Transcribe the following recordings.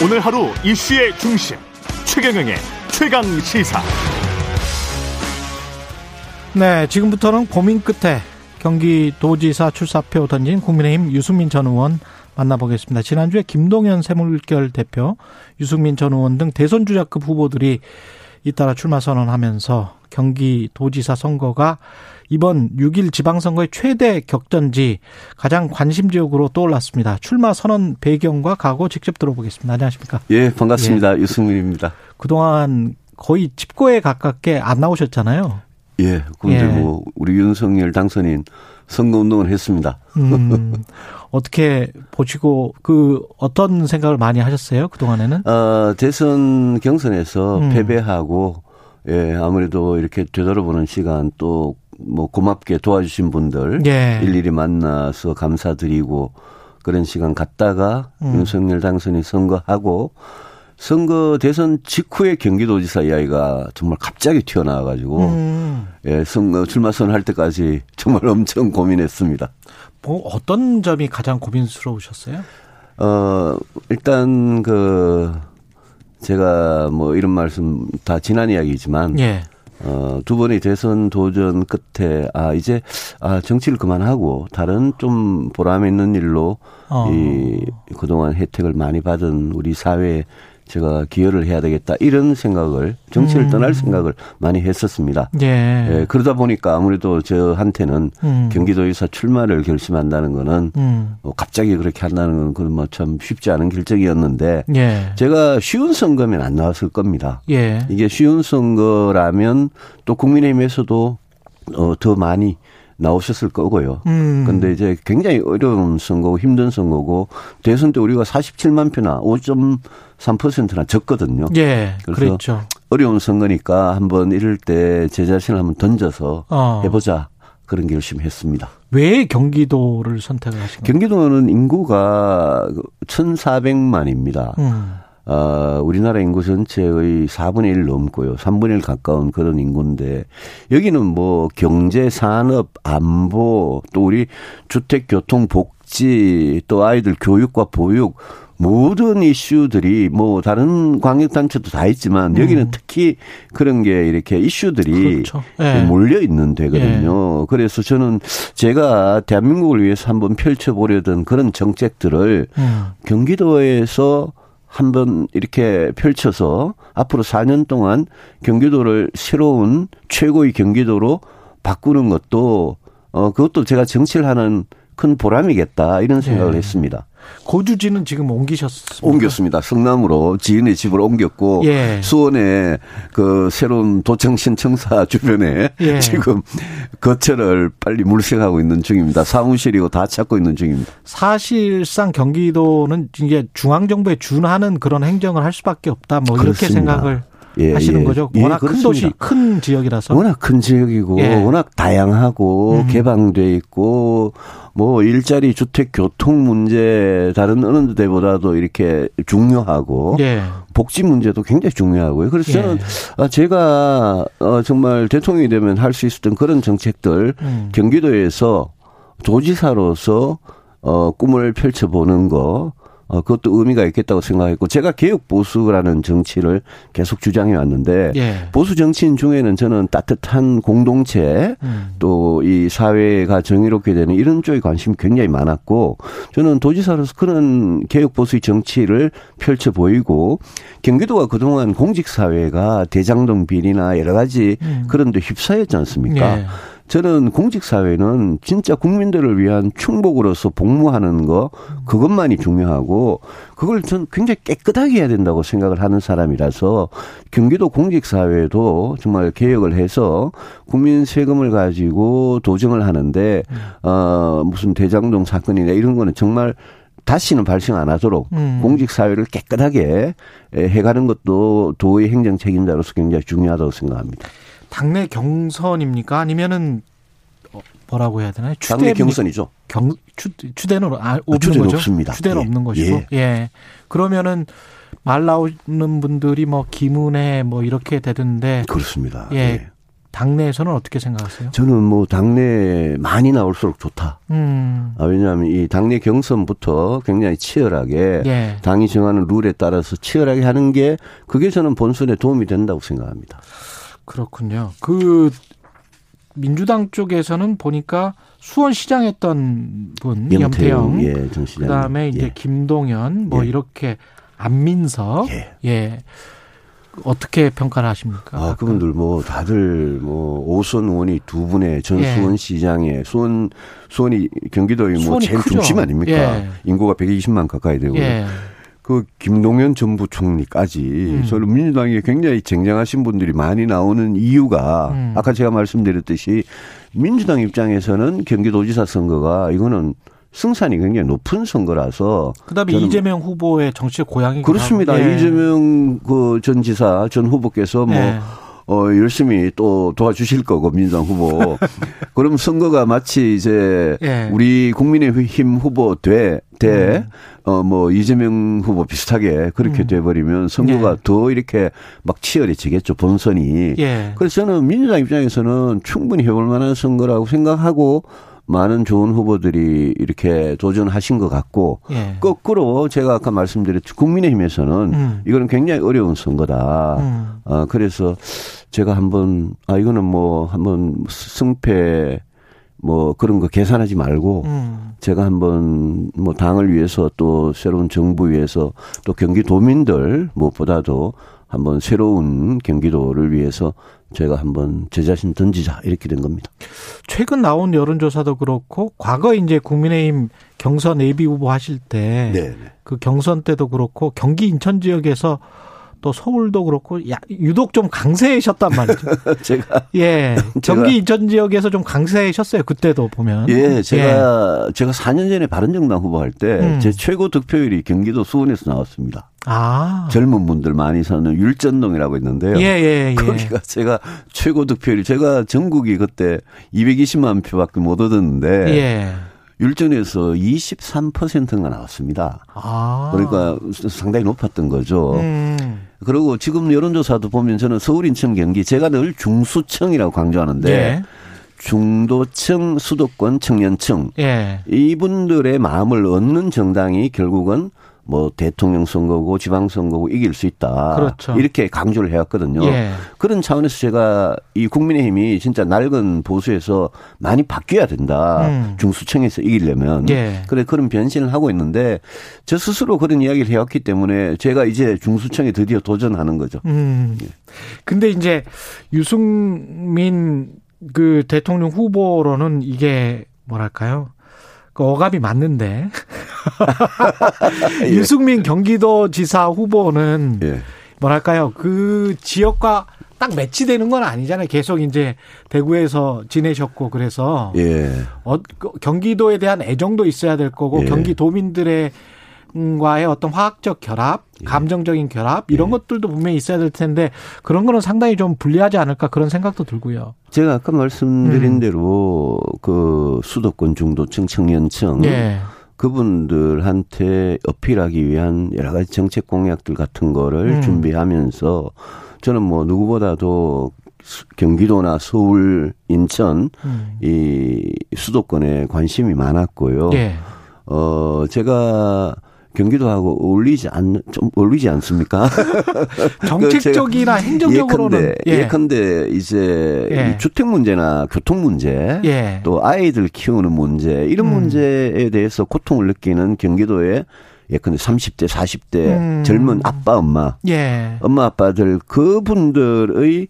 오늘 하루 이슈의 중심 최경영의 최강 시사. 네, 지금부터는 고민 끝에 경기도지사 출사표 던진 국민의힘 유승민 전 의원 만나보겠습니다. 지난주에 김동연 새물결 대표, 유승민 전 의원 등 대선 주자급 후보들이 잇따라 출마 선언하면서 경기도지사 선거가 이번 6일 지방선거의 최대 격전지 가장 관심 지역으로 떠올랐습니다. 출마 선언 배경과 각오 직접 들어보겠습니다. 안녕하십니까? 예, 반갑습니다. 예. 유승민입니다. 그동안 거의 집고에 가깝게 안 나오셨잖아요. 예, 근데 예. 뭐 우리 윤석열 당선인 선거운동을 했습니다. 음, 어떻게 보시고 그 어떤 생각을 많이 하셨어요 그 동안에는? 어, 대선 경선에서 음. 패배하고 예 아무래도 이렇게 되돌아보는 시간 또 뭐 고맙게 도와주신 분들 예. 일일이 만나서 감사드리고 그런 시간 갔다가 음. 윤석열 당선인 선거하고 선거 대선 직후에 경기도지사 이야기가 정말 갑자기 튀어나와가지고 음. 예 선거 출마 선할 때까지 정말 엄청 고민했습니다. 뭐 어떤 점이 가장 고민스러우셨어요? 어 일단 그 제가 뭐 이런 말씀 다 지난 이야기지만 예. 어, 두 번의 대선 도전 끝에, 아, 이제, 아, 정치를 그만하고, 다른 좀 보람 있는 일로, 어. 이, 그동안 혜택을 많이 받은 우리 사회에 제가 기여를 해야 되겠다 이런 생각을 정치를 음. 떠날 생각을 많이 했었습니다. 예. 예. 그러다 보니까 아무래도 저한테는 음. 경기도의사 출마를 결심한다는 거는 음. 뭐 갑자기 그렇게 한다는 건 그건 뭐참 쉽지 않은 결정이었는데 예. 제가 쉬운 선거면 안 나왔을 겁니다. 예. 이게 쉬운 선거라면 또 국민의힘에서도 어, 더 많이 나오셨을 거고요. 음. 근데 이제 굉장히 어려운 선거고 힘든 선거고 대선 때 우리가 47만 표나 5.3%나 적거든요. 예. 그래서 그랬죠. 어려운 선거니까 한번 이럴 때 제 자신을 한번 던져서 어. 해보자. 그런 결심했습니다. 왜 경기도를 선택을 하신 거예요? 경기도는 인구가 1,400만입니다. 음. 어, 우리나라 인구 전체의 4분의 1 넘고요. 3분의 1 가까운 그런 인구인데 여기는 뭐 경제, 산업, 안보, 또 우리 주택, 교통, 복지, 또 아이들 교육과 보육 모든 이슈들이 뭐 다른 광역단체도 다 있지만 여기는 음. 특히 그런 게 이렇게 이슈들이 그렇죠. 네. 몰려 있는 데거든요. 네. 그래서 저는 제가 대한민국을 위해서 한번 펼쳐보려던 그런 정책들을 음. 경기도에서 한번 이렇게 펼쳐서 앞으로 4년 동안 경기도를 새로운 최고의 경기도로 바꾸는 것도 어 그것도 제가 정치를 하는 큰 보람이겠다 이런 생각을 네. 했습니다. 고주지는 지금 옮기셨습니까? 옮겼습니다. 성남으로 지인의 집을 옮겼고 예. 수원에 그 새로운 도청 신청사 주변에 예. 지금 거처를 빨리 물색하고 있는 중입니다. 사무실이고 다 찾고 있는 중입니다. 사실상 경기도는 이게 중앙 정부에 준하는 그런 행정을 할 수밖에 없다. 뭐 이렇게 그렇습니다. 생각을 예, 하시는 예. 거죠. 예, 워낙 예, 큰 도시, 큰 지역이라서. 워낙 큰 지역이고 예. 워낙 다양하고 음. 개방돼 있고 뭐 일자리 주택 교통 문제 다른 어느 데보다도 이렇게 중요하고 예. 복지 문제도 굉장히 중요하고요. 그래서 저는 예. 아, 제가 어, 정말 대통령이 되면 할 수 있었던 그런 정책들 음. 경기도에서 도지사로서 어, 꿈을 펼쳐보는 거 어, 그것도 의미가 있겠다고 생각했고 제가 개혁 보수라는 정치를 계속 주장해 왔는데 예. 보수 정치인 중에는 저는 따뜻한 공동체 음. 또이 사회가 정의롭게 되는 이런 쪽에 관심이 굉장히 많았고 저는 도지사로서 그런 개혁 보수의 정치를 펼쳐 보이고 경기도가 그동안 공직 사회가 대장동 비리나 여러 가지 음. 그런 데 휩싸였지 않습니까? 예. 저는 공직사회는 진짜 국민들을 위한 충복으로서 복무하는 거 그것만이 중요하고 그걸 전 굉장히 깨끗하게 해야 된다고 생각을 하는 사람이라서 경기도 공직사회도 정말 개혁을 해서 국민 세금을 가지고 도정을 하는데 어 무슨 대장동 사건이나 이런 거는 정말 다시는 발생 안 하도록 음. 공직 사회를 깨끗하게 해가는 것도 도의 행정 책임자로서 굉장히 중요하다고 생각합니다. 당내 경선입니까? 아니면은 어, 뭐라고 해야 되나요? 추대 당내 경선이죠. 경 추, 추대는 아, 없는 거죠. 없습니다. 추대는 예. 없는 것이고. 예. 예. 그러면은 말 나오는 분들이 뭐 김은혜 뭐 이렇게 되던데 그렇습니다. 예. 예. 당내에서는 어떻게 생각하세요? 저는 뭐 당내 많이 나올수록 좋다. 음. 아, 왜냐하면 이 당내 경선부터 굉장히 치열하게 예. 당이 정하는 룰에 따라서 치열하게 하는 게 그게 저는 본선에 도움이 된다고 생각합니다. 그렇군요. 그 민주당 쪽에서는 보니까 수원시장 했던 분 염태영, 예, 그다음에 이제 예. 김동연 뭐 예. 이렇게 안민석 예. 예. 어떻게 평가를 하십니까? 아, 그분들 뭐 다들 뭐 오선 의원이 두 분의 전 예. 수원 시장에 수원 수원이 경기도의 뭐 제일 크죠. 중심 아닙니까? 예. 인구가 120만 가까이 되고 예. 그 김동연 전 부총리까지 음. 저는 민주당에 굉장히 쟁쟁하신 분들이 많이 나오는 이유가 음. 아까 제가 말씀드렸듯이 민주당 입장에서는 경기도지사 선거가 이거는 승산이 굉장히 높은 선거라서 그다음에 이재명 후보의 정치의 고향이 그렇습니다. 예. 이재명 그 전 지사 전 후보께서 뭐 예. 어, 열심히 또 도와주실 거고, 민주당 후보. 그럼 선거가 마치 이제 예. 우리 국민의힘 후보 돼, 대, 음. 어, 뭐, 이재명 후보 비슷하게 그렇게 음. 돼버리면 선거가 예. 더 이렇게 막 치열해지겠죠, 본선이. 예. 그래서 저는 민주당 입장에서는 충분히 해볼 만한 선거라고 생각하고 많은 좋은 후보들이 이렇게 도전하신 것 같고 예. 거꾸로 제가 아까 말씀드렸죠 국민의힘에서는 음. 이거는 굉장히 어려운 선거다. 음. 아 그래서 제가 한번 아 이거는 뭐 한번 승패 뭐 그런 거 계산하지 말고 음. 제가 한번 뭐 당을 위해서 또 새로운 정부 위해서 또 경기도민들 무엇보다도 한번 새로운 경기도를 위해서 제가 한번 제 자신 던지자 이렇게 된 겁니다. 최근 나온 여론조사도 그렇고 과거 이제 국민의힘 경선 예비 후보 하실 때그 네, 네. 경선 때도 그렇고 경기 인천 지역에서 또 서울도 그렇고 야, 유독 좀 강세셨단 말이죠. 제가 예 경기 인천 지역에서 좀 강세셨어요 그때도 보면. 예 제가 예. 제가 4년 전에 바른정당 후보 할 때제 음. 최고 득표율이 경기도 수원에서 나왔습니다. 아 젊은 분들 많이 사는 율전동이라고 있는데요. 예 예 예, 예, 거기가 제가 최고 득표율 제가 전국이 그때 220만 표밖에 못 얻었는데. 예. 율전에서 23%가 나왔습니다. 아. 그러니까 상당히 높았던 거죠. 음. 그리고 지금 여론조사도 보면 저는 서울, 인천, 경기 제가 늘 중수층이라고 강조하는데 예. 중도층, 수도권, 청년층 예. 이분들의 마음을 얻는 정당이 결국은 뭐 대통령 선거고 지방 선거고 이길 수 있다. 그렇죠. 이렇게 강조를 해왔거든요. 예. 그런 차원에서 제가 이 국민의힘이 진짜 낡은 보수에서 많이 바뀌어야 된다. 음. 중수층에서 이기려면. 예. 그래 그런 변신을 하고 있는데 저 스스로 그런 이야기를 해왔기 때문에 제가 이제 중수층에 드디어 도전하는 거죠. 음. 예. 근데 이제 유승민 그 대통령 후보로는 이게 뭐랄까요? 그 어감이 맞는데 예. 유승민 경기도지사 후보는 예. 뭐랄까요 그 지역과 딱 매치되는 건 아니잖아요. 계속 이제 대구에서 지내셨고 그래서 예. 어, 그 경기도에 대한 애정도 있어야 될 거고 예. 경기도민들의 과의 어떤 화학적 결합, 예. 감정적인 결합 이런 예. 것들도 분명히 있어야 될 텐데 그런 거는 상당히 좀 불리하지 않을까 그런 생각도 들고요. 제가 아까 말씀드린 음. 대로 그 수도권 중도층 청년층 예. 그분들한테 어필하기 위한 여러 가지 정책 공약들 같은 거를 음. 준비하면서 저는 뭐 누구보다도 경기도나 서울, 인천 음. 이 수도권에 관심이 많았고요. 예. 어 제가 경기도하고 어울리지 않, 좀 어울리지 않습니까? 정책적이나 그 행정적으로는. 예컨대, 예. 컨대 이제 예. 주택 문제나 교통 문제, 예. 또 아이들 키우는 문제, 이런 음. 문제에 대해서 고통을 느끼는 경기도의 예컨대 30대, 40대 음. 젊은 아빠, 엄마, 예. 엄마, 아빠들 그분들의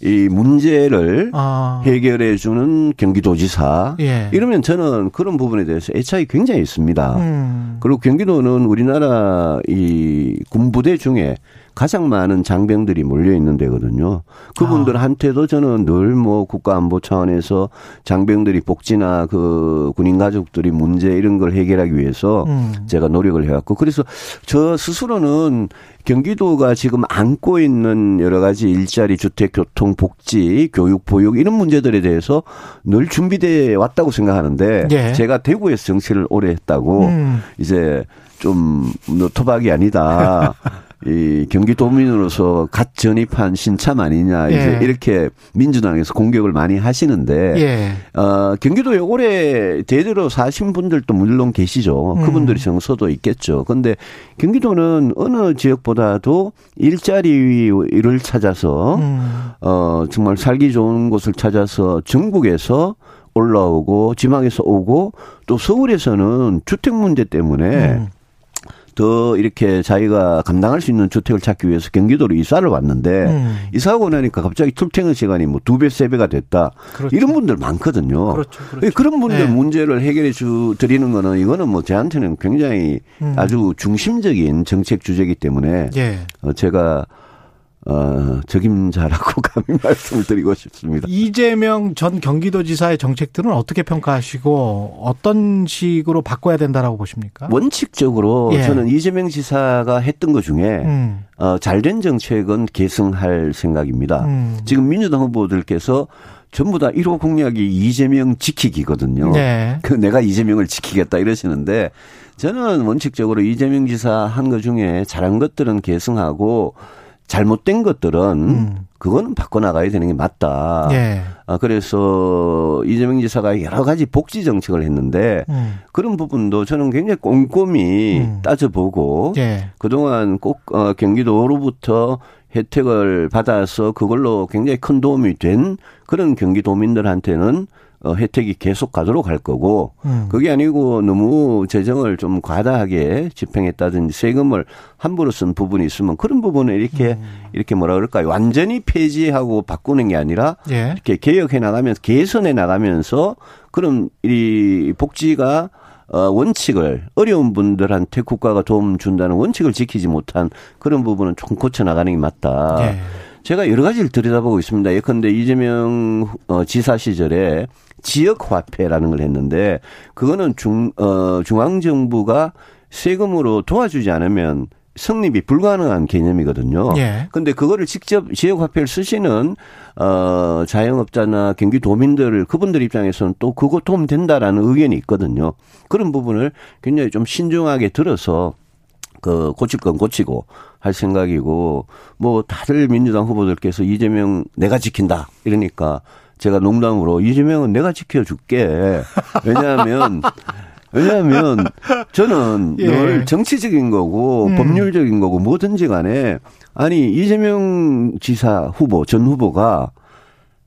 이 문제를 아. 해결해 주는 경기도지사 예. 이러면 저는 그런 부분에 대해서 애착이 굉장히 있습니다. 음. 그리고 경기도는 우리나라 이 군부대 중에 가장 많은 장병들이 몰려 있는 데거든요. 그분들한테도 저는 늘 뭐 국가안보 차원에서 장병들이 복지나 그 군인 가족들이 문제 이런 걸 해결하기 위해서 음. 제가 노력을 해왔고 그래서 저 스스로는 경기도가 지금 안고 있는 여러 가지 일자리, 주택, 교통, 복지, 교육, 보육 이런 문제들에 대해서 늘 준비돼 왔다고 생각하는데 예. 제가 대구에서 정치를 오래 했다고 음. 이제 좀 토박이 아니다. 이 경기도민으로서 갓 전입한 신참 아니냐 이제 예. 이렇게 민주당에서 공격을 많이 하시는데 예. 어, 경기도에 오래 대대로 사신 분들도 물론 계시죠. 음. 그분들이 정서도 있겠죠. 근데 경기도는 어느 지역보다도 일자리를 찾아서 음. 어 정말 살기 좋은 곳을 찾아서 전국에서 올라오고 지방에서 오고 또 서울에서는 주택 문제 때문에 음. 더 이렇게 자기가 감당할 수 있는 주택을 찾기 위해서 경기도로 이사를 왔는데 음. 이사하고 나니까 갑자기 출퇴근 시간이 뭐 두 배, 세 배가 됐다. 그렇죠. 이런 분들 많거든요. 그렇죠. 그렇죠. 그런 분들 네. 문제를 해결해 주 드리는 거는 이거는 뭐 저한테는 굉장히 음. 아주 중심적인 정책 주제이기 때문에 예. 어, 제가 어, 적임자라고 감히 말씀을 드리고 싶습니다. 이재명 전 경기도지사의 정책들은 어떻게 평가하시고 어떤 식으로 바꿔야 된다라고 보십니까? 원칙적으로 예. 저는 이재명 지사가 했던 것 중에 음. 어, 잘된 정책은 계승할 생각입니다. 음. 지금 민주당 후보들께서 전부 다 1호 공약이 이재명 지키기거든요. 네. 그 내가 이재명을 지키겠다 이러시는데 저는 원칙적으로 이재명 지사 한 것 중에 잘한 것들은 계승하고 잘못된 것들은 음. 그거는 바꿔나가야 되는 게 맞다. 예. 아, 그래서 이재명 지사가 여러 가지 복지 정책을 했는데 음. 그런 부분도 저는 굉장히 꼼꼼히 음. 따져보고 예. 그동안 꼭 어, 경기도로부터 혜택을 받아서 그걸로 굉장히 큰 도움이 된 그런 경기도민들한테는 어, 혜택이 계속 가도록 할 거고 음. 그게 아니고 너무 재정을 좀 과다하게 집행했다든지 세금을 함부로 쓴 부분이 있으면 그런 부분을 이렇게 음. 이렇게 뭐라 그럴까요 완전히 폐지하고 바꾸는 게 아니라 예. 이렇게 개혁해 나가면서 개선해 나가면서 그런 이 복지가 어, 원칙을 어려운 분들한테 국가가 도움 준다는 원칙을 지키지 못한 그런 부분은 좀 고쳐 나가는 게 맞다. 예. 제가 여러 가지를 들여다보고 있습니다. 예컨대 이재명 어, 지사 시절에 지역 화폐라는 걸 했는데 그거는 중, 어, 중앙 정부가 세금으로 도와주지 않으면 성립이 불가능한 개념이거든요. 예. 근데 그거를 직접 지역 화폐를 쓰시는 어 자영업자나 경기도민들 그분들 입장에서는 또 그거 도움 된다라는 의견이 있거든요. 그런 부분을 굉장히 좀 신중하게 들어서 그 고칠 건 고치고 할 생각이고 뭐 다들 민주당 후보들께서 이재명 내가 지킨다 이러니까 제가 농담으로 이재명은 내가 지켜줄게. 왜냐하면 왜냐하면 저는 예. 늘 정치적인 거고 음. 법률적인 거고 뭐든지 간에 아니 이재명 지사 후보 전 후보가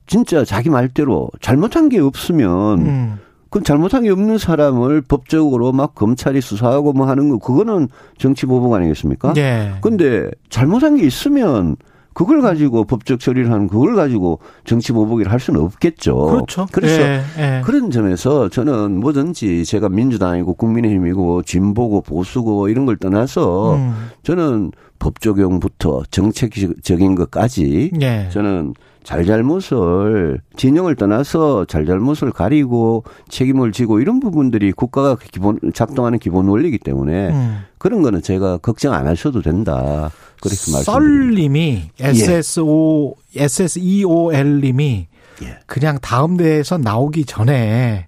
진짜 자기 말대로 잘못한 게 없으면 음. 그 잘못한 게 없는 사람을 법적으로 막 검찰이 수사하고 뭐 하는 거 그거는 정치 보복 아니겠습니까? 예. 근데 잘못한 게 있으면 그걸 가지고 법적 처리를 하는 그걸 가지고 정치 보복을 할 수는 없겠죠. 그렇죠. 그래서 예, 예. 그런 점에서 저는 뭐든지 제가 민주당이고 국민의힘이고 진보고 보수고 이런 걸 떠나서 음. 저는 법 적용부터 정책적인 것까지 예. 저는 잘잘못을 진영을 떠나서 잘잘못을 가리고 책임을 지고 이런 부분들이 국가가 기본 작동하는 기본 원리이기 때문에 음. 그런 거는 제가 걱정 안 하셔도 된다. 그렇게 말씀드립니다. 썰님이 SSO 예. SSEOL님이 예. 그냥 다음 대에서 나오기 전에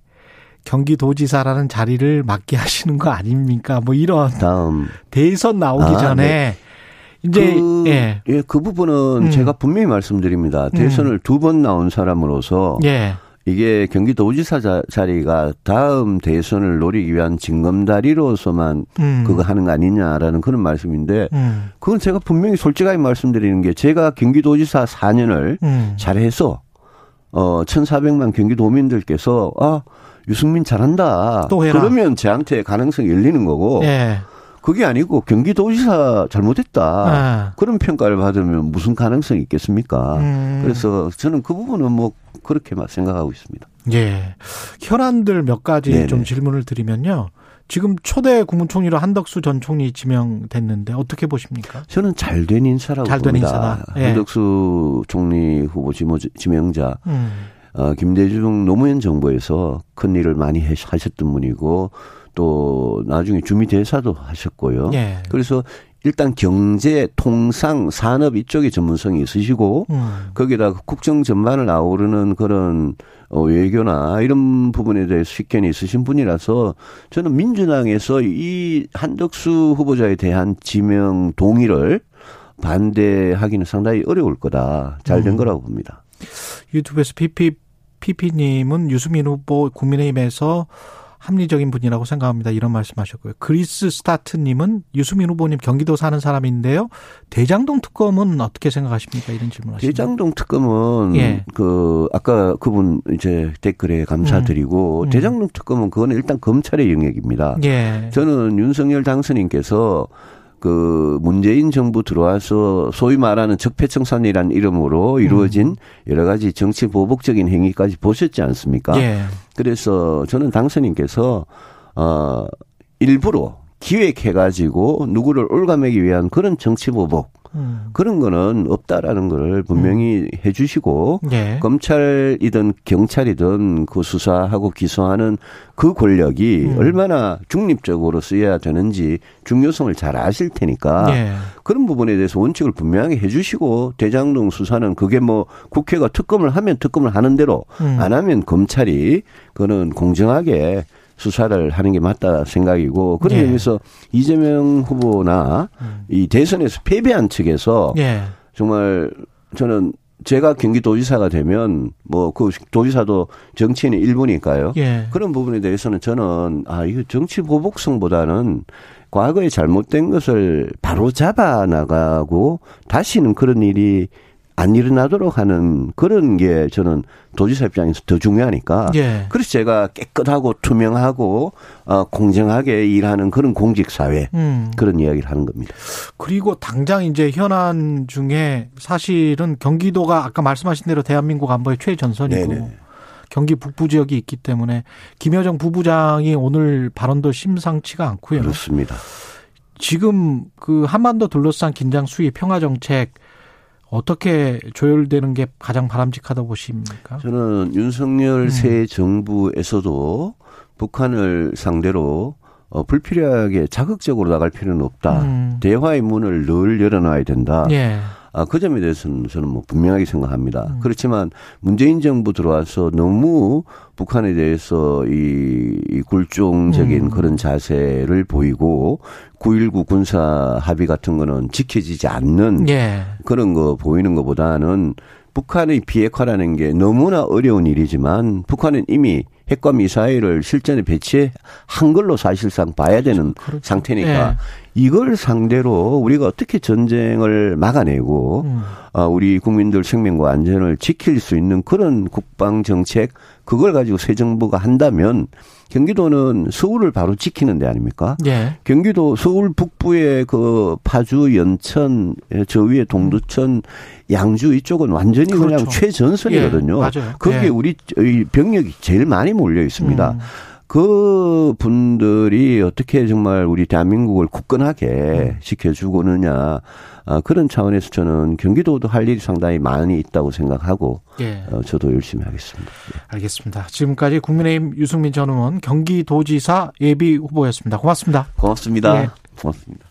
경기도지사라는 자리를 맡게 하시는 거 아닙니까? 뭐 이런 다음 대선 나오기 아, 전에 네. 이제 그, 예. 예, 그 부분은 음. 제가 분명히 말씀드립니다. 대선을 음. 두번 나온 사람으로서 예. 이게 경기도지사 자리가 다음 대선을 노리기 위한 징검다리로서만 음. 그거 하는 거 아니냐라는 그런 말씀인데 음. 그건 제가 분명히 솔직하게 말씀드리는 게 제가 경기도지사 4년을 음. 잘해서 어 1,400만 경기도민들께서 아 유승민 잘한다. 또 해라. 그러면 저한테 가능성이 열리는 거고 예. 그게 아니고 경기도지사 잘못했다. 아. 그런 평가를 받으면 무슨 가능성이 있겠습니까? 음. 그래서 저는 그 부분은 뭐 그렇게만 생각하고 있습니다. 예. 현안들 몇 가지 네네. 좀 질문을 드리면요. 지금 초대 국무총리로 한덕수 전 총리 지명됐는데 어떻게 보십니까? 저는 잘 된 인사라고 잘된 봅니다. 인사다. 예. 한덕수 총리 후보 지명자. 음. 어, 김대중 노무현 정부에서 큰 일을 많이 하셨던 분이고 또 나중에 주미대사도 하셨고요. 예. 그래서 일단 경제, 통상, 산업 이쪽에 전문성이 있으시고 음. 거기다 국정 전반을 아우르는 그런 어, 외교나 이런 부분에 대해 식견이 있으신 분이라서 저는 민주당에서 이 한덕수 후보자에 대한 지명 동의를 반대하기는 상당히 어려울 거다. 잘된 음. 거라고 봅니다. 유튜브에서 PP PP님은 유수민 후보 국민의힘에서 합리적인 분이라고 생각합니다. 이런 말씀하셨고요. 그리스 스타트님은 유수민 후보님 경기도 사는 사람인데요. 대장동 특검은 어떻게 생각하십니까? 이런 질문하십니다. 대장동 특검은 예. 그 아까 그분 이제 댓글에 감사드리고 음. 음. 대장동 특검은 그거는 일단 검찰의 영역입니다. 예. 저는 윤석열 당선인께서 그 문재인 정부 들어와서 소위 말하는 적폐청산이라는 이름으로 이루어진 음. 여러 가지 정치 보복적인 행위까지 보셨지 않습니까? 예. 그래서 저는 당선인께서 어 일부러 기획해가지고 누구를 올가매기 위한 그런 정치 보복 음. 그런 거는 없다라는 걸 분명히 음. 해 주시고 예. 검찰이든 경찰이든 그 수사하고 기소하는 그 권력이 음. 얼마나 중립적으로 쓰여야 되는지 중요성을 잘 아실 테니까 예. 그런 부분에 대해서 원칙을 분명하게 해 주시고 대장동 수사는 그게 뭐 국회가 특검을 하면 특검을 하는 대로 음. 안 하면 검찰이 그거는 공정하게 수사를 하는 게 맞다 생각이고 그런 예. 의미에서 이재명 후보나 음. 이 대선에서 패배한 측에서 예. 정말 저는 제가 경기도지사가 되면 뭐 그 도지사도 정치인의 일부니까요. 예. 그런 부분에 대해서는 저는 아 이거 정치 보복성보다는 과거에 잘못된 것을 바로 잡아 나가고 다시는 그런 일이 안 일어나도록 하는 그런 게 저는 도지사 입장에서 더 중요하니까. 예. 그래서 제가 깨끗하고 투명하고 어, 공정하게 일하는 그런 공직 사회 음. 그런 이야기를 하는 겁니다. 그리고 당장 이제 현안 중에 사실은 경기도가 아까 말씀하신 대로 대한민국 안보의 최전선이고 네네. 경기 북부 지역이 있기 때문에 김여정 부부장이 오늘 발언도 심상치가 않고요. 그렇습니다. 지금 그 한반도 둘러싼 긴장 수위 평화 정책 어떻게 조율되는 게 가장 바람직하다고 보십니까? 저는 윤석열 음. 새 정부에서도 북한을 상대로 어, 불필요하게 자극적으로 나갈 필요는 없다. 음. 대화의 문을 늘 열어놔야 된다. 예. 아, 그 점에 대해서는 저는 뭐 분명하게 생각합니다. 음. 그렇지만 문재인 정부 들어와서 너무 북한에 대해서 이, 이 굴종적인 음. 그런 자세를 보이고 9.19 군사 합의 같은 거는 지켜지지 않는 예. 그런 거 보이는 것보다는 북한의 비핵화라는 게 너무나 어려운 일이지만 북한은 이미 핵과 미사일을 실전에 배치한 걸로 사실상 봐야 되는 그렇죠. 상태니까 네. 이걸 상대로 우리가 어떻게 전쟁을 막아내고 음. 어, 우리 국민들 생명과 안전을 지킬 수 있는 그런 국방 정책 그걸 가지고 새 정부가 한다면 경기도는 서울을 바로 지키는 데 아닙니까? 예. 경기도 서울 북부의 그 파주, 연천, 저 위에 동두천, 양주 이쪽은 완전히 그렇죠. 그냥 최전선이거든요. 예, 맞아요. 거기에 예. 우리 병력이 제일 많이 몰려 있습니다. 음. 그 분들이 어떻게 정말 우리 대한민국을 굳건하게 음. 지켜주고느냐 아, 그런 차원에서 저는 경기도도 할 일이 상당히 많이 있다고 생각하고 예. 어, 저도 열심히 하겠습니다. 예. 알겠습니다. 지금까지 국민의힘 유승민 전 의원 경기도지사 예비 후보였습니다. 고맙습니다. 고맙습니다. 예. 고맙습니다.